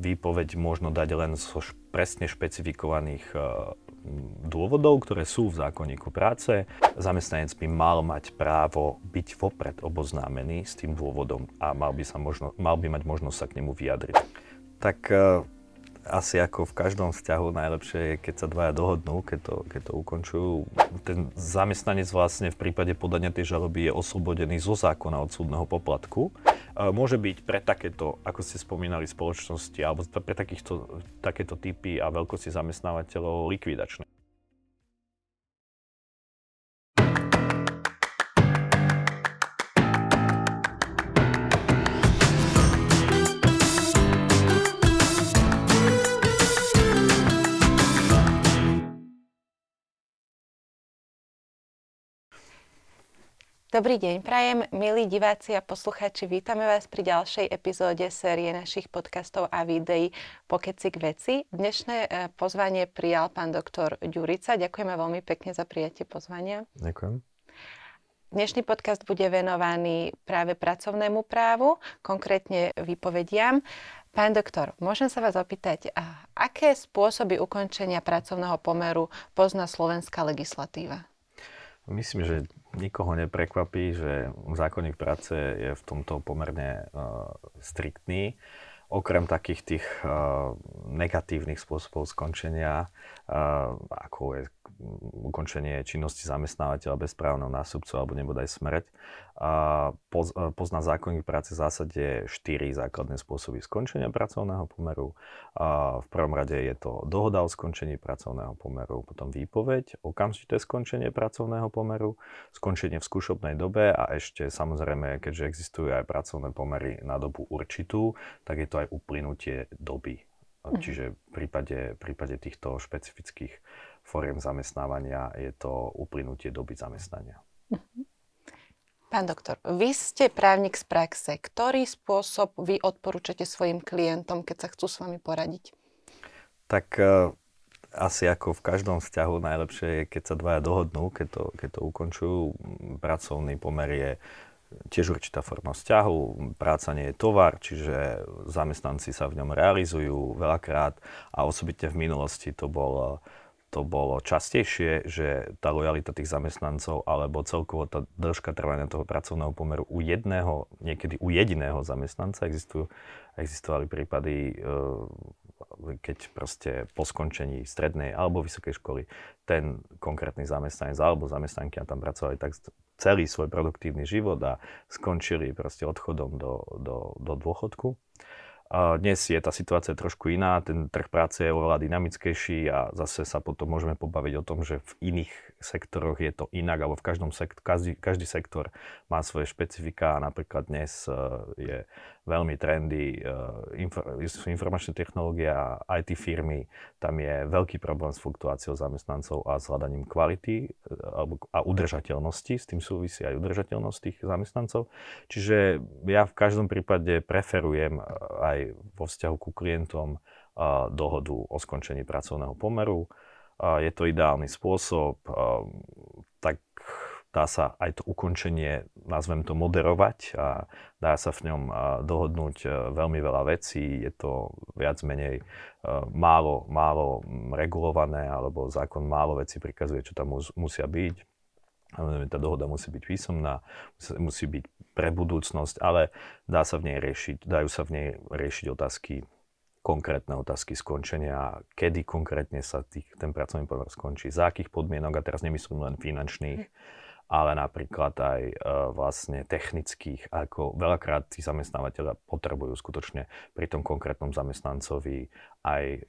výpoveď možno dať len zo presne špecifikovaných e, dôvodov, ktoré sú v zákonníku práce. Zamestnanec by mal mať právo byť vopred oboznámený s tým dôvodom a mal by, sa možno, mal by mať možnosť sa k nemu vyjadriť. Tak e, asi ako v každom vzťahu najlepšie je, keď sa dvaja dohodnú, keď to, keď to ukončujú. Ten zamestnanec vlastne v prípade podania tej žaloby je oslobodený zo zákona od súdneho poplatku. Môže byť pre takéto, ako ste spomínali, spoločnosti alebo pre takýchto, takéto typy a veľkosti zamestnávateľov likvidačné. Dobrý deň, prajem, milí diváci a poslucháči, vítame vás pri ďalšej epizóde série našich podcastov a videí Pokeci k veci. Dnešné e, pozvanie prijal pán doktor Ďurica. Ďakujeme veľmi pekne za prijatie pozvania. Ďakujem. Dnešný podcast bude venovaný práve pracovnému právu, konkrétne vypovediam. Pán doktor, môžem sa vás opýtať, aké spôsoby ukončenia pracovného pomeru pozná slovenská legislatíva? Myslím, že nikoho neprekvapí, že zákonník práce je v tomto pomerne uh, striktný. Okrem takých tých uh, negatívnych spôsobov skončenia, uh, ako je ukončenie činnosti zamestnávateľa bez právneho nástupcu alebo nebodaj smrť. Pozná zákonník práce v zásade štyri základné spôsoby skončenia pracovného pomeru. V prvom rade je to dohoda o skončení pracovného pomeru, potom výpoveď, okamžité skončenie pracovného pomeru, skončenie v skúšobnej dobe a ešte samozrejme, keďže existujú aj pracovné pomery na dobu určitú, tak je to aj uplynutie doby. Mhm. Čiže v prípade, v prípade týchto špecifických fóriem zamestnávania je to uplynutie doby zamestnania. Pán doktor, vy ste právnik z praxe. Ktorý spôsob vy odporúčate svojim klientom, keď sa chcú s vami poradiť? Tak uh, asi ako v každom vzťahu najlepšie je, keď sa dvaja dohodnú, keď to, keď to ukončujú. Pracovný pomer je tiež určitá forma vzťahu. Práca nie je tovar, čiže zamestnanci sa v ňom realizujú veľakrát a osobitne v minulosti to bol to bolo častejšie, že tá lojalita tých zamestnancov alebo celkovo tá dĺžka trvania toho pracovného pomeru u jedného, niekedy u jediného zamestnanca existujú, existovali prípady, eh, keď proste po skončení strednej alebo vysokej školy ten konkrétny zamestnanec alebo zamestnanky tam pracovali tak celý svoj produktívny život a skončili proste odchodom do, do, do dôchodku. Dnes je tá situácia trošku iná, ten trh práce je oveľa dynamickejší a zase sa potom môžeme pobaviť o tom, že v iných sektoroch je to inak, alebo v každom sektor, každý, každý sektor má svoje špecifika a napríklad dnes e, je veľmi trendy e, sú informačné technológie a IT firmy, tam je veľký problém s fluktuáciou zamestnancov a s hľadaním kvality e, a udržateľnosti, s tým súvisí aj udržateľnosť tých zamestnancov. Čiže ja v každom prípade preferujem aj aj vo vzťahu ku klientom dohodu o skončení pracovného pomeru. Je to ideálny spôsob, dá sa aj to ukončenie, nazvem to, moderovať a dá sa v ňom dohodnúť e, veľmi veľa vecí. Je to viac menej e, málo, málo regulované, alebo zákon málo vecí prikazuje, čo tam musia byť. Tá dohoda musí byť písomná, musí byť pre budúcnosť, ale dá sa v nej riešiť, dajú sa v nej riešiť otázky, konkrétne otázky skončenia, kedy konkrétne sa tých, ten pracovný pomer skončí, za akých podmienok, a teraz nemyslím len finančných, ale napríklad aj e, vlastne technických, ako veľakrát tí zamestnávateľia potrebujú skutočne pri tom konkrétnom zamestnancovi aj e,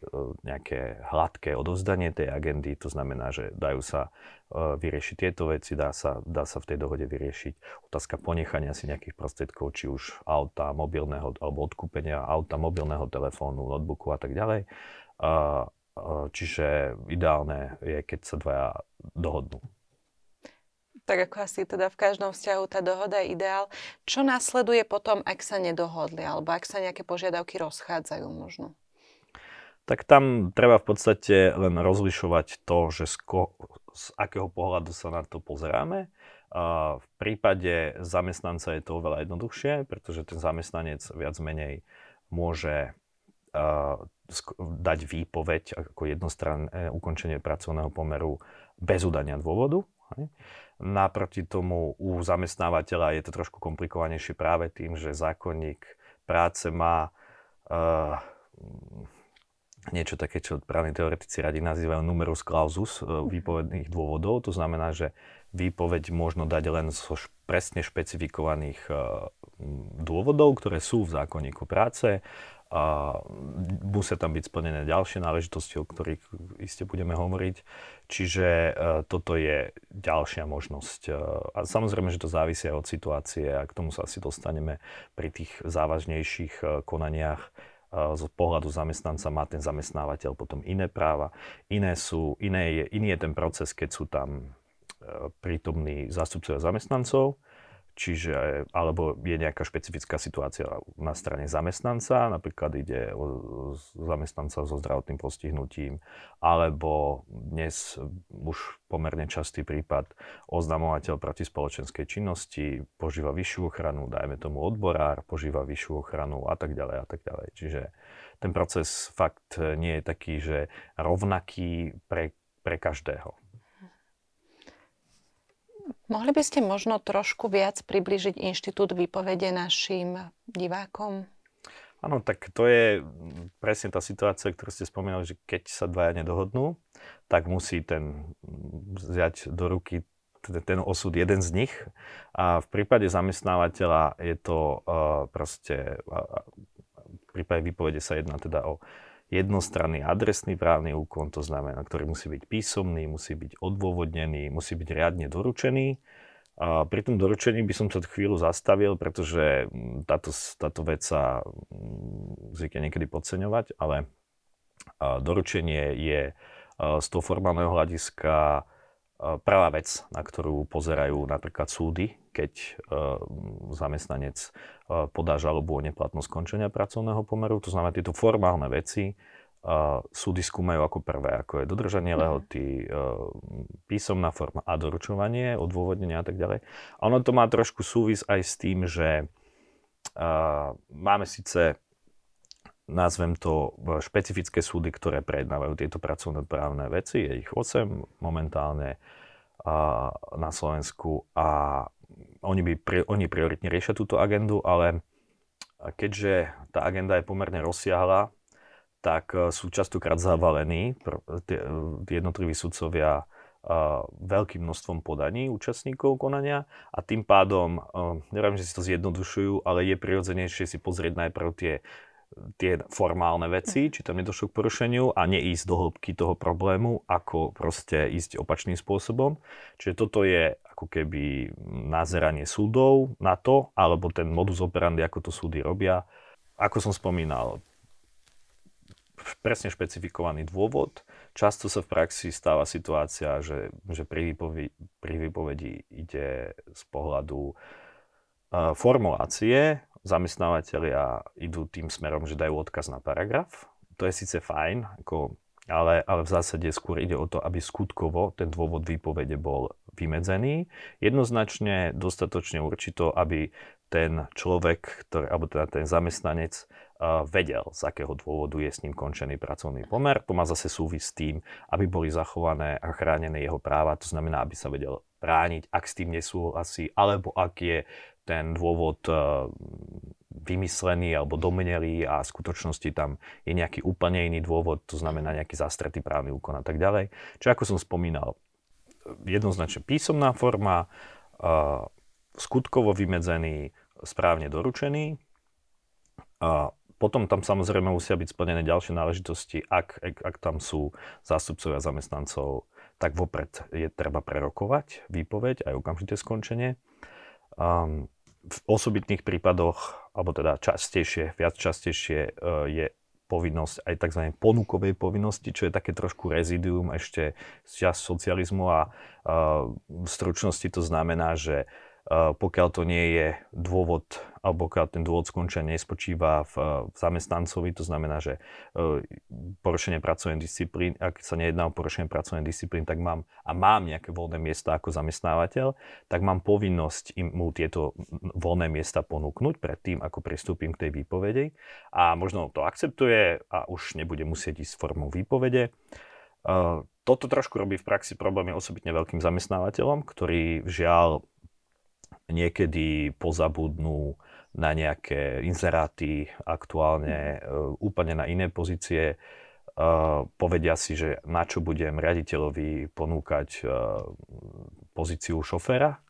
nejaké hladké odovzdanie tej agendy, to znamená, že dajú sa e, vyriešiť tieto veci, dá sa, dá sa v tej dohode vyriešiť. Otázka ponechania si nejakých prostriedkov, či už auta, mobilného, alebo odkúpenia auta, mobilného telefónu, notebooku a tak ďalej. Čiže ideálne je, keď sa dvaja dohodnú tak ako asi teda v každom vzťahu tá dohoda je ideál. Čo následuje potom, ak sa nedohodli, alebo ak sa nejaké požiadavky rozchádzajú možno? Tak tam treba v podstate len rozlišovať to, že z, ko- z akého pohľadu sa na to pozeráme. A v prípade zamestnanca je to oveľa jednoduchšie, pretože ten zamestnanec viac menej môže dať výpoveď ako jednostranné ukončenie pracovného pomeru bez udania dôvodu. Naproti tomu u zamestnávateľa je to trošku komplikovanejšie práve tým, že zákonník práce má uh, niečo také, čo právni teoretici radi nazývajú numerus clausus uh, výpovedných dôvodov. To znamená, že výpoveď možno dať len zo presne špecifikovaných uh, dôvodov, ktoré sú v zákonníku práce a musia tam byť splnené ďalšie náležitosti, o ktorých iste budeme hovoriť. Čiže uh, toto je ďalšia možnosť. Uh, a samozrejme, že to závisí aj od situácie a k tomu sa asi dostaneme pri tých závažnejších uh, konaniach. Z pohľadu zamestnanca má ten zamestnávateľ potom iné práva. Iné sú, iné je, iný je ten proces, keď sú tam prítomní zástupcovia zamestnancov Čiže, alebo je nejaká špecifická situácia na strane zamestnanca, napríklad ide o zamestnanca so zdravotným postihnutím, alebo dnes už pomerne častý prípad oznamovateľ proti spoločenskej činnosti požíva vyššiu ochranu, dajme tomu odborár, požíva vyššiu ochranu a tak ďalej a tak ďalej. Čiže ten proces fakt nie je taký, že rovnaký pre, pre každého. Mohli by ste možno trošku viac približiť inštitút výpovede našim divákom? Áno, tak to je presne tá situácia, ktorú ste spomínali, že keď sa dvaja nedohodnú, tak musí ten vziať do ruky ten osud jeden z nich. A v prípade zamestnávateľa je to uh, proste, uh, v prípade výpovede sa jedná teda o jednostranný adresný právny úkon, to znamená, ktorý musí byť písomný, musí byť odôvodnený, musí byť riadne doručený. A pri tom doručení by som sa chvíľu zastavil, pretože mm, táto, táto vec sa mm, zvykne niekedy podceňovať, ale doručenie je z toho formálneho hľadiska prvá vec, na ktorú pozerajú napríklad súdy, keď zamestnanec podá žalobu o neplatnosť skončenia pracovného pomeru. To znamená, tieto formálne veci súdy skúmajú ako prvé, ako je dodržanie mhm. lehoty, písomná forma a doručovanie, odôvodnenie a tak ďalej. A ono to má trošku súvis aj s tým, že máme síce nazvem to špecifické súdy, ktoré prejednávajú tieto pracovné právne veci. Je ich 8 momentálne na Slovensku a oni, by, oni prioritne riešia túto agendu, ale keďže tá agenda je pomerne rozsiahla, tak e, sú častokrát zavalení tie jednotliví sudcovia veľkým množstvom podaní účastníkov konania a tým pádom, e, neviem, že si to zjednodušujú, ale je prirodzenejšie si pozrieť najprv tie tie formálne veci, či tam nedošlo k porušeniu a neísť do hĺbky toho problému, ako proste ísť opačným spôsobom. Čiže toto je ako keby nazeranie súdov na to, alebo ten modus operandi, ako to súdy robia. Ako som spomínal, presne špecifikovaný dôvod. Často sa v praxi stáva situácia, že, že pri, výpovedi, pri výpovedi ide z pohľadu uh, formulácie zamestnávateľia idú tým smerom, že dajú odkaz na paragraf. To je síce fajn, ako, ale, ale v zásade skôr ide o to, aby skutkovo ten dôvod výpovede bol vymedzený. Jednoznačne dostatočne určito, aby ten človek, ktorý, alebo teda ten zamestnanec uh, vedel, z akého dôvodu je s ním končený pracovný pomer. To má zase súvis s tým, aby boli zachované a chránené jeho práva, to znamená, aby sa vedel brániť, ak s tým nesúhlasí, alebo ak je ten dôvod eh, vymyslený alebo domenelý a v skutočnosti tam je nejaký úplne iný dôvod, to znamená nejaký zastretý právny úkon a tak ďalej. Čo ako som spomínal, jednoznačne písomná forma, eh, skutkovo vymedzený, správne doručený. Potom tam samozrejme musia byť splnené ďalšie náležitosti, ak, ak, ak tam sú zástupcovia zamestnancov, tak vopred je treba prerokovať výpoveď aj okamžité skončenie. Um, v osobitných prípadoch, alebo teda častejšie, viac častejšie uh, je povinnosť aj tzv. ponukovej povinnosti, čo je také trošku rezidium ešte z čas socializmu a uh, v stručnosti to znamená, že pokiaľ to nie je dôvod, alebo pokiaľ ten dôvod skončenia nespočíva v, v zamestnancovi, to znamená, že e, porušenie pracovnej disciplíny, ak sa nejedná o porušenie pracovnej disciplíny, tak mám a mám nejaké voľné miesta ako zamestnávateľ, tak mám povinnosť im mu tieto voľné miesta ponúknuť pred tým, ako pristúpim k tej výpovedi a možno to akceptuje a už nebude musieť ísť formou výpovede. E, toto trošku robí v praxi problémy osobitne veľkým zamestnávateľom, ktorí žiaľ niekedy pozabudnú na nejaké inzeráty aktuálne uh, úplne na iné pozície. Uh, povedia si, že na čo budem riaditeľovi ponúkať uh, pozíciu šoféra.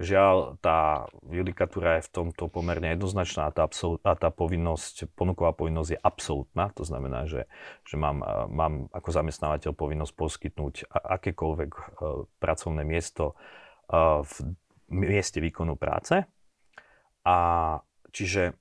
Žiaľ, tá judikatúra je v tomto pomerne jednoznačná a tá, absol- a tá povinnosť, ponuková povinnosť je absolútna. To znamená, že, že mám, mám ako zamestnávateľ povinnosť poskytnúť akékoľvek pracovné miesto v mieste výkonu práce. A čiže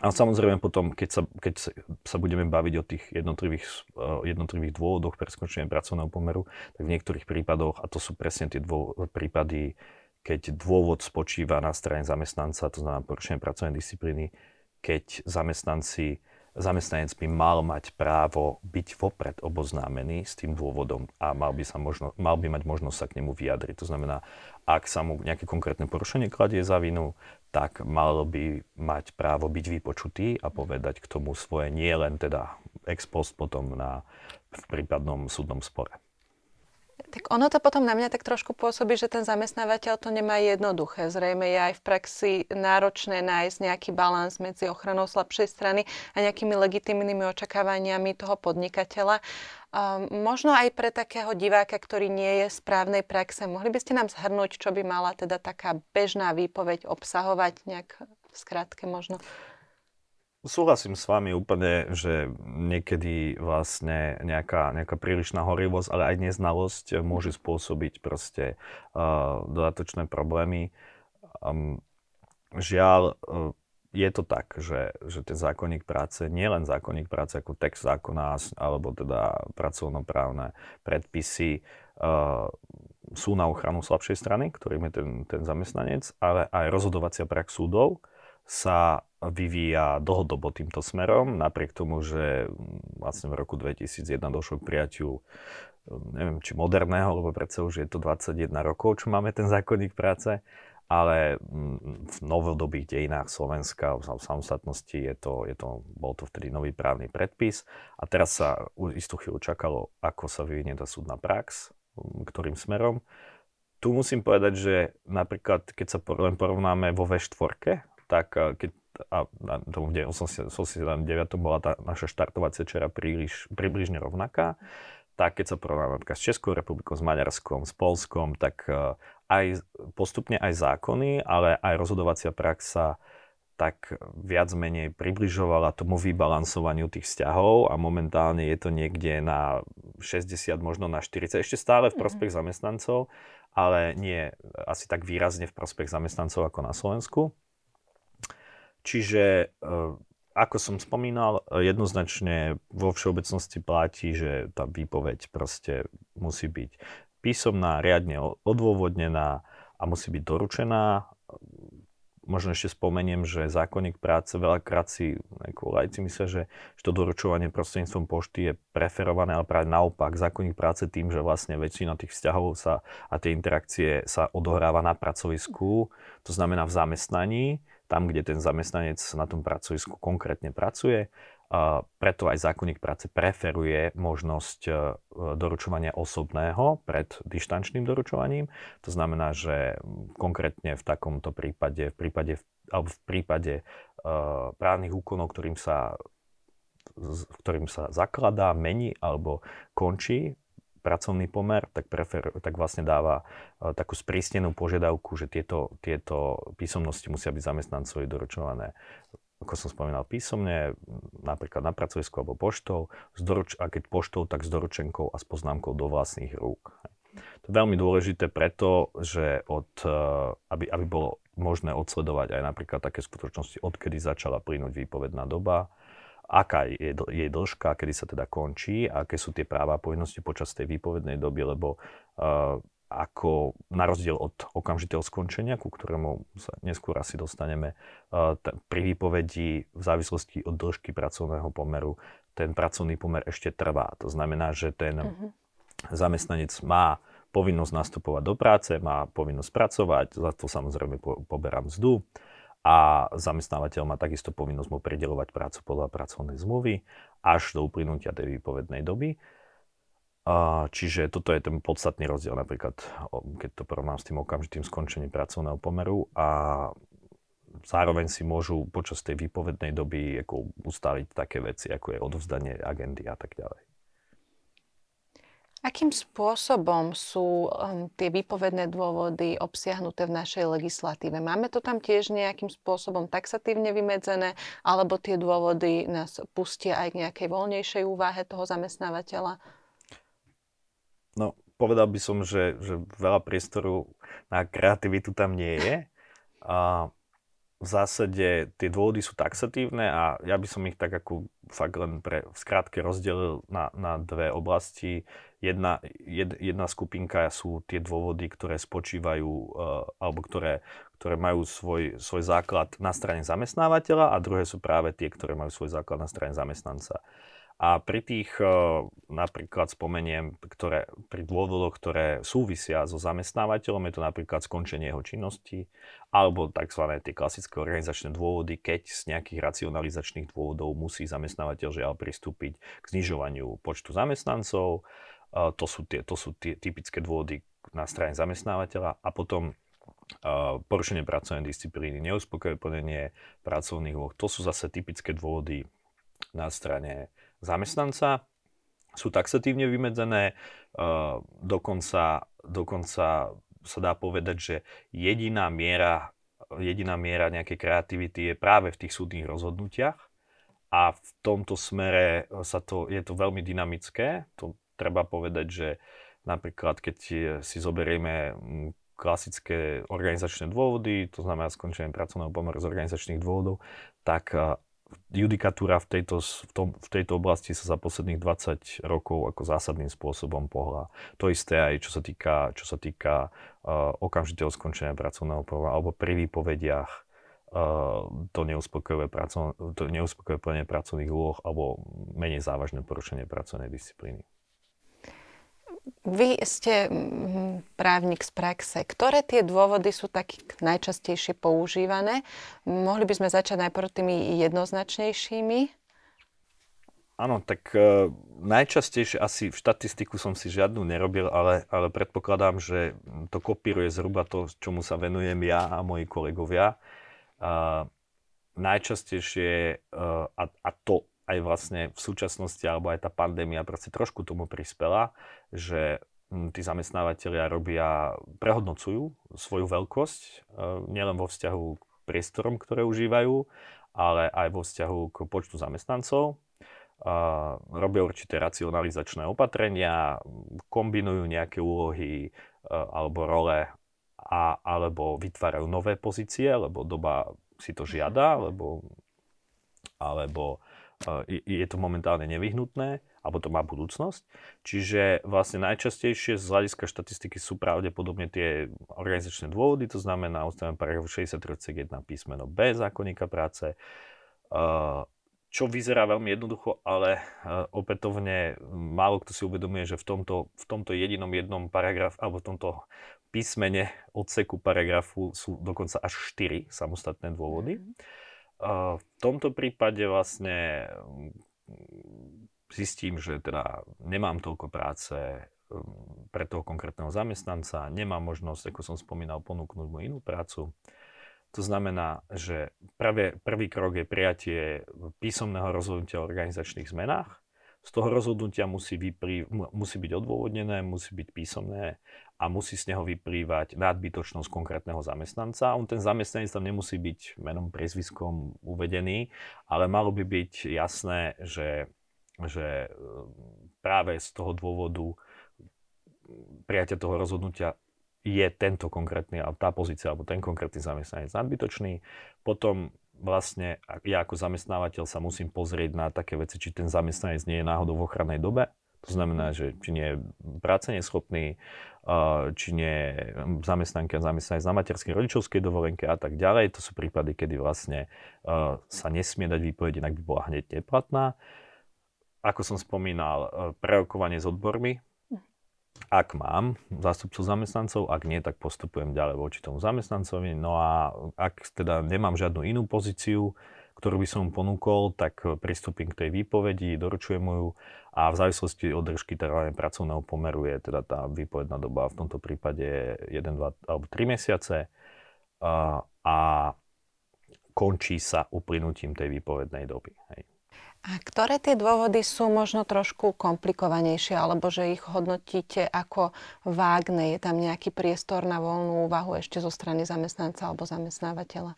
a samozrejme potom, keď sa, keď sa budeme baviť o tých jednotlivých, eh, jednotlivých dôvodoch pre skončenie pracovného pomeru, tak v niektorých prípadoch, a to sú presne tie dô, prípady, keď dôvod spočíva na strane zamestnanca, to znamená porušenie pracovnej disciplíny, keď zamestnanci zamestnanec by mal mať právo byť vopred oboznámený s tým dôvodom a mal by, sa možno, mal by mať možnosť sa k nemu vyjadriť. To znamená, ak sa mu nejaké konkrétne porušenie kladie za vinu, tak mal by mať právo byť vypočutý a povedať k tomu svoje nie len teda ex post potom na, v prípadnom súdnom spore. Tak ono to potom na mňa tak trošku pôsobí, že ten zamestnávateľ to nemá jednoduché. Zrejme je aj v praxi náročné nájsť nejaký balans medzi ochranou slabšej strany a nejakými legitimnými očakávaniami toho podnikateľa. Um, možno aj pre takého diváka, ktorý nie je správnej praxe, mohli by ste nám zhrnúť, čo by mala teda taká bežná výpoveď obsahovať nejak v skratke možno? Súhlasím s vami úplne, že niekedy vlastne nejaká, nejaká prílišná horivosť, ale aj neznalosť môže spôsobiť proste uh, dodatočné problémy. Um, žiaľ, uh, je to tak, že, že ten zákonník práce, nie len zákonník práce ako text zákona, alebo teda pracovnoprávne predpisy, uh, sú na ochranu slabšej strany, ktorým je ten, ten zamestnanec, ale aj rozhodovacia prax súdov, sa vyvíja dlhodobo týmto smerom, napriek tomu, že vlastne v roku 2001 došlo k prijatiu neviem, či moderného, lebo predsa už je to 21 rokov, čo máme ten zákonník práce, ale v novodobých dejinách Slovenska, v samostatnosti je to, je to, bol to vtedy nový právny predpis a teraz sa istú chvíľu čakalo, ako sa vyvinie tá súdna prax, ktorým smerom. Tu musím povedať, že napríklad, keď sa len porovnáme vo V4, tak keď a na tom 89. bola tá naša štartovacia čera príliš, približne rovnaká, tak keď sa porovnáme napríklad s Českou republikou, s Maďarskom, s Polskom, tak eh, aj postupne aj zákony, ale aj rozhodovacia praxa tak viac menej približovala tomu vybalansovaniu tých vzťahov a momentálne je to niekde na 60, možno na 40, ešte stále v prospech mm-hmm. zamestnancov, ale nie asi tak výrazne v prospech zamestnancov ako na Slovensku. Čiže eh, ako som spomínal, jednoznačne vo všeobecnosti platí, že tá výpoveď proste musí byť písomná, riadne odôvodnená a musí byť doručená. Možno ešte spomeniem, že zákonník práce veľakrát si lajci myslia, že, že to doručovanie prostredníctvom pošty je preferované, ale práve naopak. Zákonník práce tým, že vlastne väčšina tých vzťahov sa a tie interakcie sa odohráva na pracovisku, to znamená v zamestnaní, tam, kde ten zamestnanec na tom pracovisku konkrétne pracuje. Preto aj zákonník práce preferuje možnosť e, doručovania osobného pred dištančným doručovaním. To znamená, že konkrétne v takomto prípade, v prípade, alebo v prípade uh, právnych úkonov, ktorým sa, ktorým sa zakladá, mení alebo končí pracovný pomer, tak, prefer, tak vlastne dáva uh, takú sprísnenú požiadavku, že tieto, tieto písomnosti musia byť zamestnancovi doručované ako som spomínal, písomne, napríklad na pracovisku alebo poštou, a keď poštou, tak s doručenkou a s poznámkou do vlastných rúk. To je veľmi dôležité preto, že od, uh, aby, aby bolo možné odsledovať aj napríklad také skutočnosti, odkedy začala plynúť výpovedná doba, aká je jej dĺžka, kedy sa teda končí a aké sú tie práva a povinnosti počas tej výpovednej doby, lebo uh, ako na rozdiel od okamžitého skončenia, ku ktorému sa neskôr asi dostaneme, pri výpovedi v závislosti od dĺžky pracovného pomeru ten pracovný pomer ešte trvá. To znamená, že ten uh-huh. zamestnanec má povinnosť nastupovať do práce, má povinnosť pracovať, za to samozrejme po, poberá mzdu a zamestnávateľ má takisto povinnosť mu predelovať prácu podľa pracovnej zmluvy až do uplynutia tej výpovednej doby. Čiže toto je ten podstatný rozdiel napríklad, keď to porovnám s tým okamžitým skončením pracovného pomeru a zároveň si môžu počas tej výpovednej doby ako ustaliť také veci, ako je odovzdanie agendy a tak ďalej. Akým spôsobom sú um, tie výpovedné dôvody obsiahnuté v našej legislatíve? Máme to tam tiež nejakým spôsobom taxatívne vymedzené, alebo tie dôvody nás pustia aj k nejakej voľnejšej úvahe toho zamestnávateľa? No, povedal by som, že, že veľa priestoru na kreativitu tam nie je. A v zásade tie dôvody sú taxatívne a ja by som ich tak ako fakt len pre v skrátke rozdelil na, na dve oblasti. Jedna, jed, jedna skupinka sú tie dôvody, ktoré spočívajú uh, alebo ktoré, ktoré majú svoj, svoj základ na strane zamestnávateľa a druhé sú práve tie, ktoré majú svoj základ na strane zamestnanca. A pri tých, eh, napríklad spomeniem, ktoré, pri dôvodoch, ktoré súvisia so zamestnávateľom, je to napríklad skončenie jeho činnosti, alebo tzv. tie klasické organizačné dôvody, keď z nejakých racionalizačných dôvodov musí zamestnávateľ žiaľ pristúpiť k znižovaniu počtu zamestnancov. Eh, to sú tie, to sú tie typické dôvody na strane zamestnávateľa. A potom eh, porušenie pracovnej disciplíny, neuspokojené plnenie pracovných úloh. To sú zase typické dôvody na strane zamestnanca, sú taxatívne vymedzené, uh, dokonca, dokonca sa dá povedať, že jediná miera, jediná miera nejakej kreativity je práve v tých súdnych rozhodnutiach a v tomto smere sa to, je to veľmi dynamické. To treba povedať, že napríklad keď si zoberieme mm, klasické organizačné dôvody, to znamená skončenie pracovného pomeru z organizačných dôvodov, tak judikatúra v tejto, v, tom, v tejto oblasti sa za posledných 20 rokov ako zásadným spôsobom pohla. To isté aj čo sa týka, čo sa týka uh, okamžitého skončenia pracovného pomeru alebo pri výpovediach uh, to neuspokojivé, pracov, to pracovných úloh alebo menej závažné porušenie pracovnej disciplíny. Vy ste právnik z praxe. Ktoré tie dôvody sú tak najčastejšie používané? Mohli by sme začať najprv tými jednoznačnejšími? Áno, tak uh, najčastejšie asi v štatistiku som si žiadnu nerobil, ale, ale predpokladám, že to kopíruje zhruba to, čomu sa venujem ja a moji kolegovia. Uh, najčastejšie, uh, a, a to aj vlastne v súčasnosti, alebo aj tá pandémia proste trošku tomu prispela, že hm, tí zamestnávateľia robia, prehodnocujú svoju veľkosť, e, nielen vo vzťahu k priestorom, ktoré užívajú, ale aj vo vzťahu k počtu zamestnancov. Robia určité racionalizačné opatrenia, kombinujú nejaké úlohy e, alebo role a, alebo vytvárajú nové pozície, lebo doba si to žiada, alebo, alebo je to momentálne nevyhnutné, alebo to má budúcnosť. Čiže vlastne najčastejšie z hľadiska štatistiky sú pravdepodobne tie organizačné dôvody, to znamená ustavené paragraf 63 1 písmeno B zákonníka práce, čo vyzerá veľmi jednoducho, ale opätovne málo kto si uvedomuje, že v tomto, v tomto jedinom jednom paragraf, alebo v tomto písmene odseku paragrafu sú dokonca až 4 samostatné dôvody. Mm-hmm. V tomto prípade vlastne mm, zistím, že teda nemám toľko práce mm, pre toho konkrétneho zamestnanca, nemám možnosť, ako som spomínal, ponúknuť mu inú prácu. To znamená, že prvé, prvý krok je prijatie písomného rozhodnutia o organizačných zmenách. Z toho rozhodnutia musí, vyprí, musí byť odôvodnené, musí byť písomné a musí z neho vyplývať nadbytočnosť konkrétneho zamestnanca. On ten zamestnanec tam nemusí byť menom, priezviskom uvedený, ale malo by byť jasné, že, že e, práve z toho dôvodu prijatia toho rozhodnutia je tento konkrétny, tá pozícia alebo ten konkrétny zamestnanec nadbytočný. Potom vlastne ja ako zamestnávateľ sa musím pozrieť na také veci, či ten zamestnanec nie je náhodou v ochrannej dobe, To znamená, že či nie je práce neschopný, či nie zamestnanka zamestnanec na materskej rodičovskej dovolenke a tak ďalej. To sú prípady, kedy vlastne sa nesmie dať výpoveď, inak by bola hneď neplatná. Ako som spomínal, prerokovanie s odbormi. Ak mám zástupcov zamestnancov, ak nie, tak postupujem ďalej voči tomu zamestnancovi. No a ak teda nemám žiadnu inú pozíciu, ktorú by som ponúkol, tak pristúpim k tej výpovedi, doručujem ju a v závislosti od držky trvania pracovného pomeru je teda tá výpovedná doba v tomto prípade 1, 2 alebo 3 mesiace a končí sa uplynutím tej výpovednej doby. Hej. A ktoré tie dôvody sú možno trošku komplikovanejšie, alebo že ich hodnotíte ako vágne? Je tam nejaký priestor na voľnú úvahu ešte zo strany zamestnanca alebo zamestnávateľa?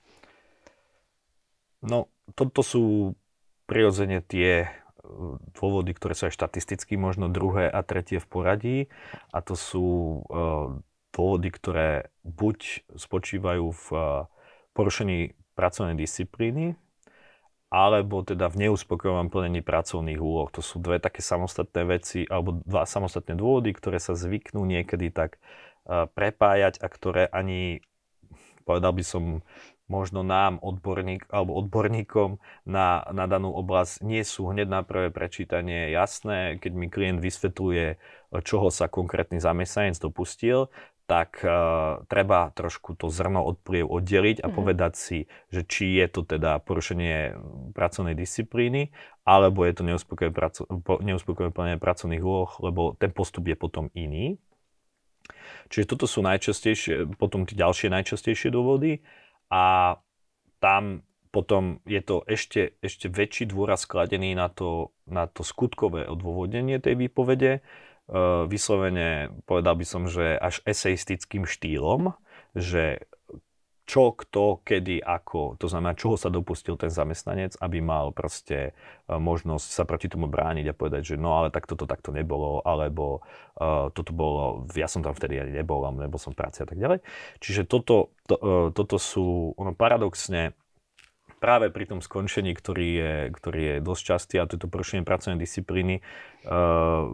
No, toto sú prirodzene tie dôvody, ktoré sú aj štatisticky možno druhé a tretie v poradí. A to sú uh, dôvody, ktoré buď spočívajú v uh, porušení pracovnej disciplíny, alebo teda v neuspokojovom plnení pracovných úloh. To sú dve také samostatné veci, alebo dva samostatné dôvody, ktoré sa zvyknú niekedy tak uh, prepájať a ktoré ani, povedal by som, možno nám, odborník, alebo odborníkom na, na danú oblasť nie sú hneď na prvé prečítanie jasné. Keď mi klient vysvetľuje, čoho sa konkrétny zamestnanec dopustil, tak uh, treba trošku to zrno od pliev oddeliť a mm-hmm. povedať si, že či je to teda porušenie pracovnej disciplíny, alebo je to neuspokojené praco- plnenie pracovných úloh, lebo ten postup je potom iný. Čiže toto sú najčastejšie, potom tie ďalšie najčastejšie dôvody a tam potom je to ešte, ešte väčší dôraz skladený na to, na to skutkové odôvodnenie tej výpovede. E, vyslovene povedal by som, že až eseistickým štýlom, že čo, kto, kedy, ako, to znamená, čoho sa dopustil ten zamestnanec, aby mal proste e, možnosť sa proti tomu brániť a povedať, že no ale tak toto takto nebolo, alebo uh, toto bolo, ja som tam vtedy ani nebol, alebo nebol som v práci a tak ďalej. Čiže toto, to, uh, toto sú, ono paradoxne, práve pri tom skončení, ktorý je, ktorý je dosť častý, a toto porušenie pracovnej disciplíny, uh,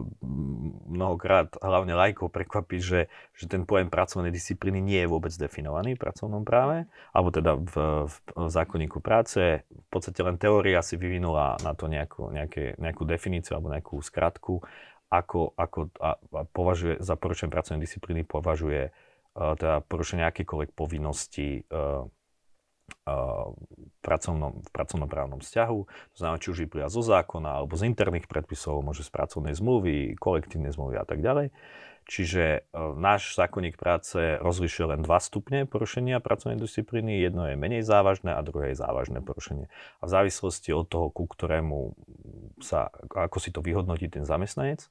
mnohokrát hlavne lajkov prekvapí, že, že ten pojem pracovnej disciplíny nie je vôbec definovaný v pracovnom práve, alebo teda v, v, v zákonníku práce. V podstate len teória si vyvinula na to nejakú, nejaké, nejakú definíciu alebo nejakú skratku, ako, ako a, a považuje za porušenie pracovnej disciplíny považuje uh, teda porušenie akýkoľvek povinnosti uh, v pracovnom, v pracovnoprávnom vzťahu. To znamená, či už vyplýva zo zákona, alebo z interných predpisov, môže z pracovnej zmluvy, kolektívnej zmluvy a tak ďalej. Čiže e, náš zákonník práce rozlišuje len dva stupne porušenia pracovnej disciplíny. Jedno je menej závažné a druhé je závažné porušenie. A v závislosti od toho, ku ktorému sa, ako si to vyhodnotí ten zamestnanec,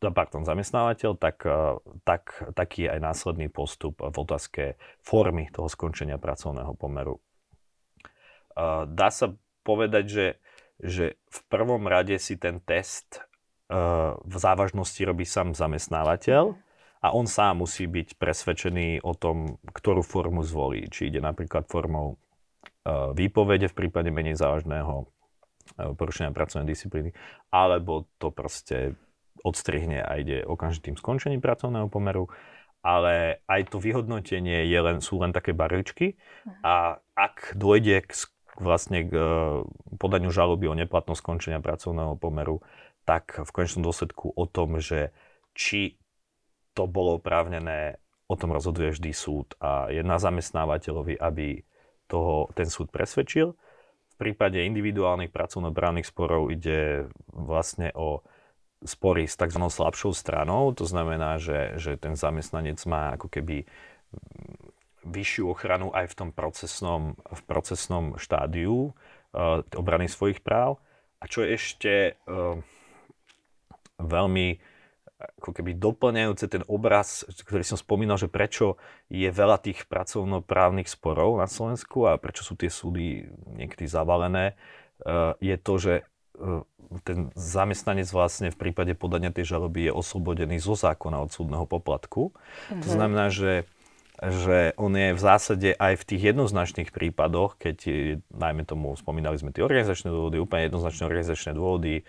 pardon, zamestnávateľ, tak, e, tak, taký je aj následný postup v otázke formy toho skončenia pracovného pomeru dá sa povedať, že, že v prvom rade si ten test uh, v závažnosti robí sám zamestnávateľ a on sám musí byť presvedčený o tom, ktorú formu zvolí. Či ide napríklad formou uh, výpovede v prípade menej závažného uh, porušenia pracovnej disciplíny, alebo to proste odstrihne a ide okamžitým skončením pracovného pomeru ale aj to vyhodnotenie je len, sú len také barličky a ak dôjde k vlastne k e, podaniu žaloby o neplatnosť skončenia pracovného pomeru, tak v konečnom dôsledku o tom, že či to bolo oprávnené, o tom rozhoduje vždy súd a je na zamestnávateľovi, aby toho ten súd presvedčil. V prípade individuálnych pracovnoprávnych sporov ide vlastne o spory s tzv. slabšou stranou, to znamená, že, že ten zamestnanec má ako keby vyššiu ochranu aj v tom procesnom, v procesnom štádiu uh, obrany svojich práv. A čo je ešte uh, veľmi ako keby doplňajúce ten obraz, ktorý som spomínal, že prečo je veľa tých pracovnoprávnych sporov na Slovensku a prečo sú tie súdy niekedy zavalené, uh, je to, že ten zamestnanec vlastne v prípade podania tej žaloby je oslobodený zo zákona od súdneho poplatku. Mm-hmm. To znamená, že že on je v zásade aj v tých jednoznačných prípadoch, keď najmä tomu spomínali sme tie organizačné dôvody, úplne jednoznačné organizačné dôvody, e,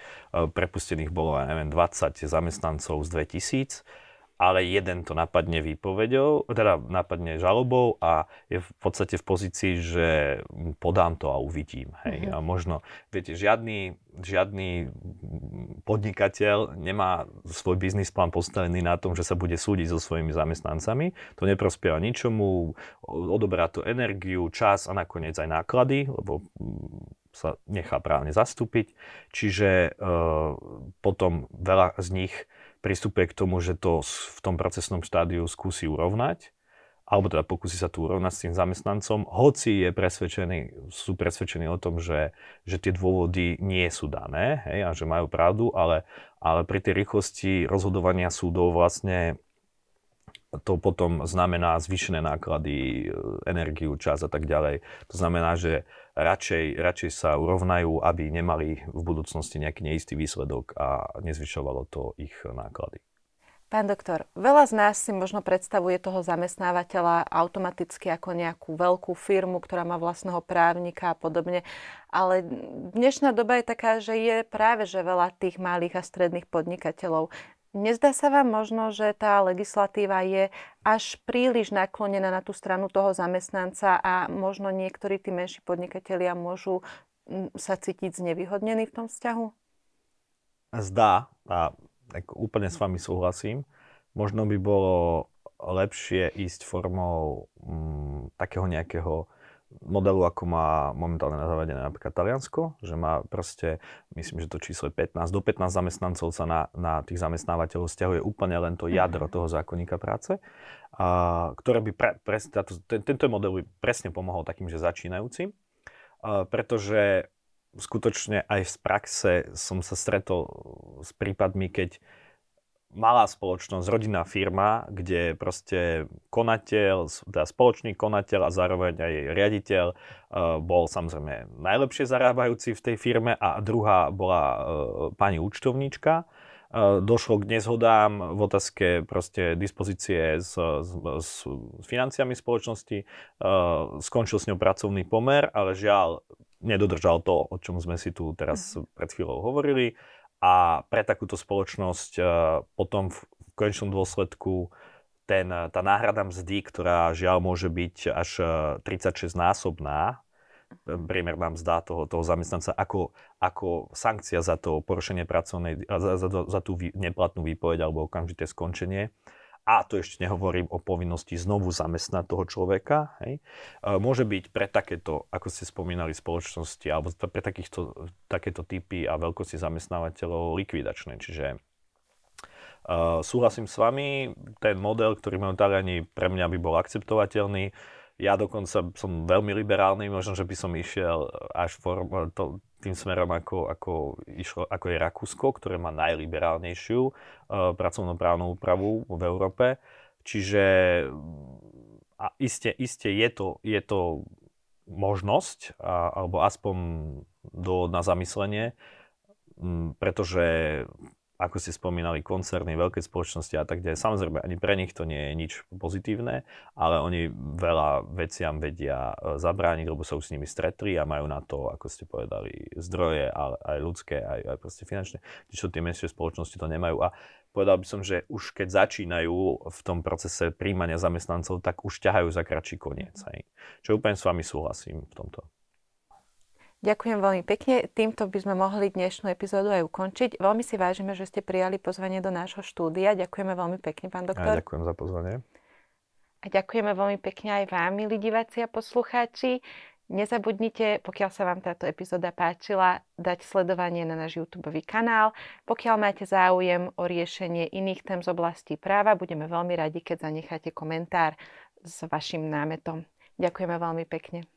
prepustených bolo, ja neviem, 20 zamestnancov z 2000, ale jeden to napadne výpovedou, teda napadne žalobou a je v podstate v pozícii, že podám to a uvidím. Hej. Mm-hmm. A možno, viete, žiadny, žiadny podnikateľ nemá svoj biznis plán postavený na tom, že sa bude súdiť so svojimi zamestnancami. To neprospieva ničomu, odoberá to energiu, čas a nakoniec aj náklady, lebo sa nechá právne zastúpiť. Čiže e, potom veľa z nich pristupuje k tomu, že to v tom procesnom štádiu skúsi urovnať, alebo teda pokusí sa tu urovnať s tým zamestnancom, hoci je presvedčený, sú presvedčení o tom, že, že tie dôvody nie sú dané hej, a že majú pravdu, ale, ale pri tej rýchlosti rozhodovania súdov vlastne to potom znamená zvýšené náklady, e, energiu, čas a tak ďalej. To znamená, že radšej, radšej sa urovnajú, aby nemali v budúcnosti nejaký neistý výsledok a nezvyšovalo to ich náklady. Pán doktor, veľa z nás si možno predstavuje toho zamestnávateľa automaticky ako nejakú veľkú firmu, ktorá má vlastného právnika a podobne. Ale dnešná doba je taká, že je práve že veľa tých malých a stredných podnikateľov. Nezdá sa vám možno, že tá legislatíva je až príliš naklonená na tú stranu toho zamestnanca a možno niektorí tí menší podnikatelia môžu sa cítiť znevýhodnení v tom vzťahu? Zdá, a úplne s vami súhlasím, možno by bolo lepšie ísť formou mm, takého nejakého modelu, ako má momentálne zavedené napríklad Taliansko, že má proste, myslím, že to číslo je 15, do 15 zamestnancov sa na, na tých zamestnávateľov stiahuje úplne len to jadro mhm. toho zákonníka práce, a, ktoré by pre, pre, táto, ten, tento model by presne pomohol takým, že začínajúcim, a, pretože skutočne aj z praxe som sa stretol s prípadmi, keď malá spoločnosť, rodinná firma, kde proste konateľ, teda spoločný konateľ a zároveň aj riaditeľ uh, bol samozrejme najlepšie zarábajúci v tej firme a druhá bola uh, pani účtovníčka. Uh, došlo k nezhodám v otázke proste dispozície s, s, s financiami spoločnosti, skončil s ňou pracovný pomer, ale žiaľ nedodržal to, o čom sme si tu teraz mhm. pred chvíľou hovorili a pre takúto spoločnosť uh, potom v, konečnom dôsledku ten, tá náhrada mzdy, ktorá žiaľ môže byť až 36 násobná, priemerná mzda toho, toho zamestnanca ako, ako sankcia za to porušenie pracovnej, za, za, za tú neplatnú výpoveď alebo okamžité skončenie, a to ešte nehovorím o povinnosti znovu zamestnať toho človeka, hej, môže byť pre takéto, ako ste spomínali, spoločnosti alebo pre takýchto, takéto typy a veľkosti zamestnávateľov likvidačné. Čiže uh, súhlasím s vami, ten model, ktorý Taliani, pre mňa by bol akceptovateľný. Ja dokonca som veľmi liberálny, možno, že by som išiel až form, to, tým smerom, ako, ako, išlo, ako je Rakúsko, ktoré má najliberálnejšiu uh, pracovnoprávnu úpravu v Európe. Čiže a iste, iste je, to, je to možnosť, a, alebo aspoň do, na zamyslenie, m, pretože ako ste spomínali, koncerny, veľké spoločnosti a tak ďalej. Samozrejme, ani pre nich to nie je nič pozitívne, ale oni veľa veciam vedia e, zabrániť, lebo sa s nimi stretli a majú na to, ako ste povedali, zdroje, ale aj ľudské, aj, aj proste finančné. Čiže tie menšie spoločnosti to nemajú. A povedal by som, že už keď začínajú v tom procese príjmania zamestnancov, tak už ťahajú za kratší koniec. Hej. Čo úplne s vami súhlasím v tomto. Ďakujem veľmi pekne. Týmto by sme mohli dnešnú epizódu aj ukončiť. Veľmi si vážime, že ste prijali pozvanie do nášho štúdia. Ďakujeme veľmi pekne, pán doktor. Ja ďakujem za pozvanie. A ďakujeme veľmi pekne aj vám, milí diváci a poslucháči. Nezabudnite, pokiaľ sa vám táto epizóda páčila, dať sledovanie na náš YouTube kanál. Pokiaľ máte záujem o riešenie iných tém z oblasti práva, budeme veľmi radi, keď zanecháte komentár s vašim námetom. Ďakujeme veľmi pekne.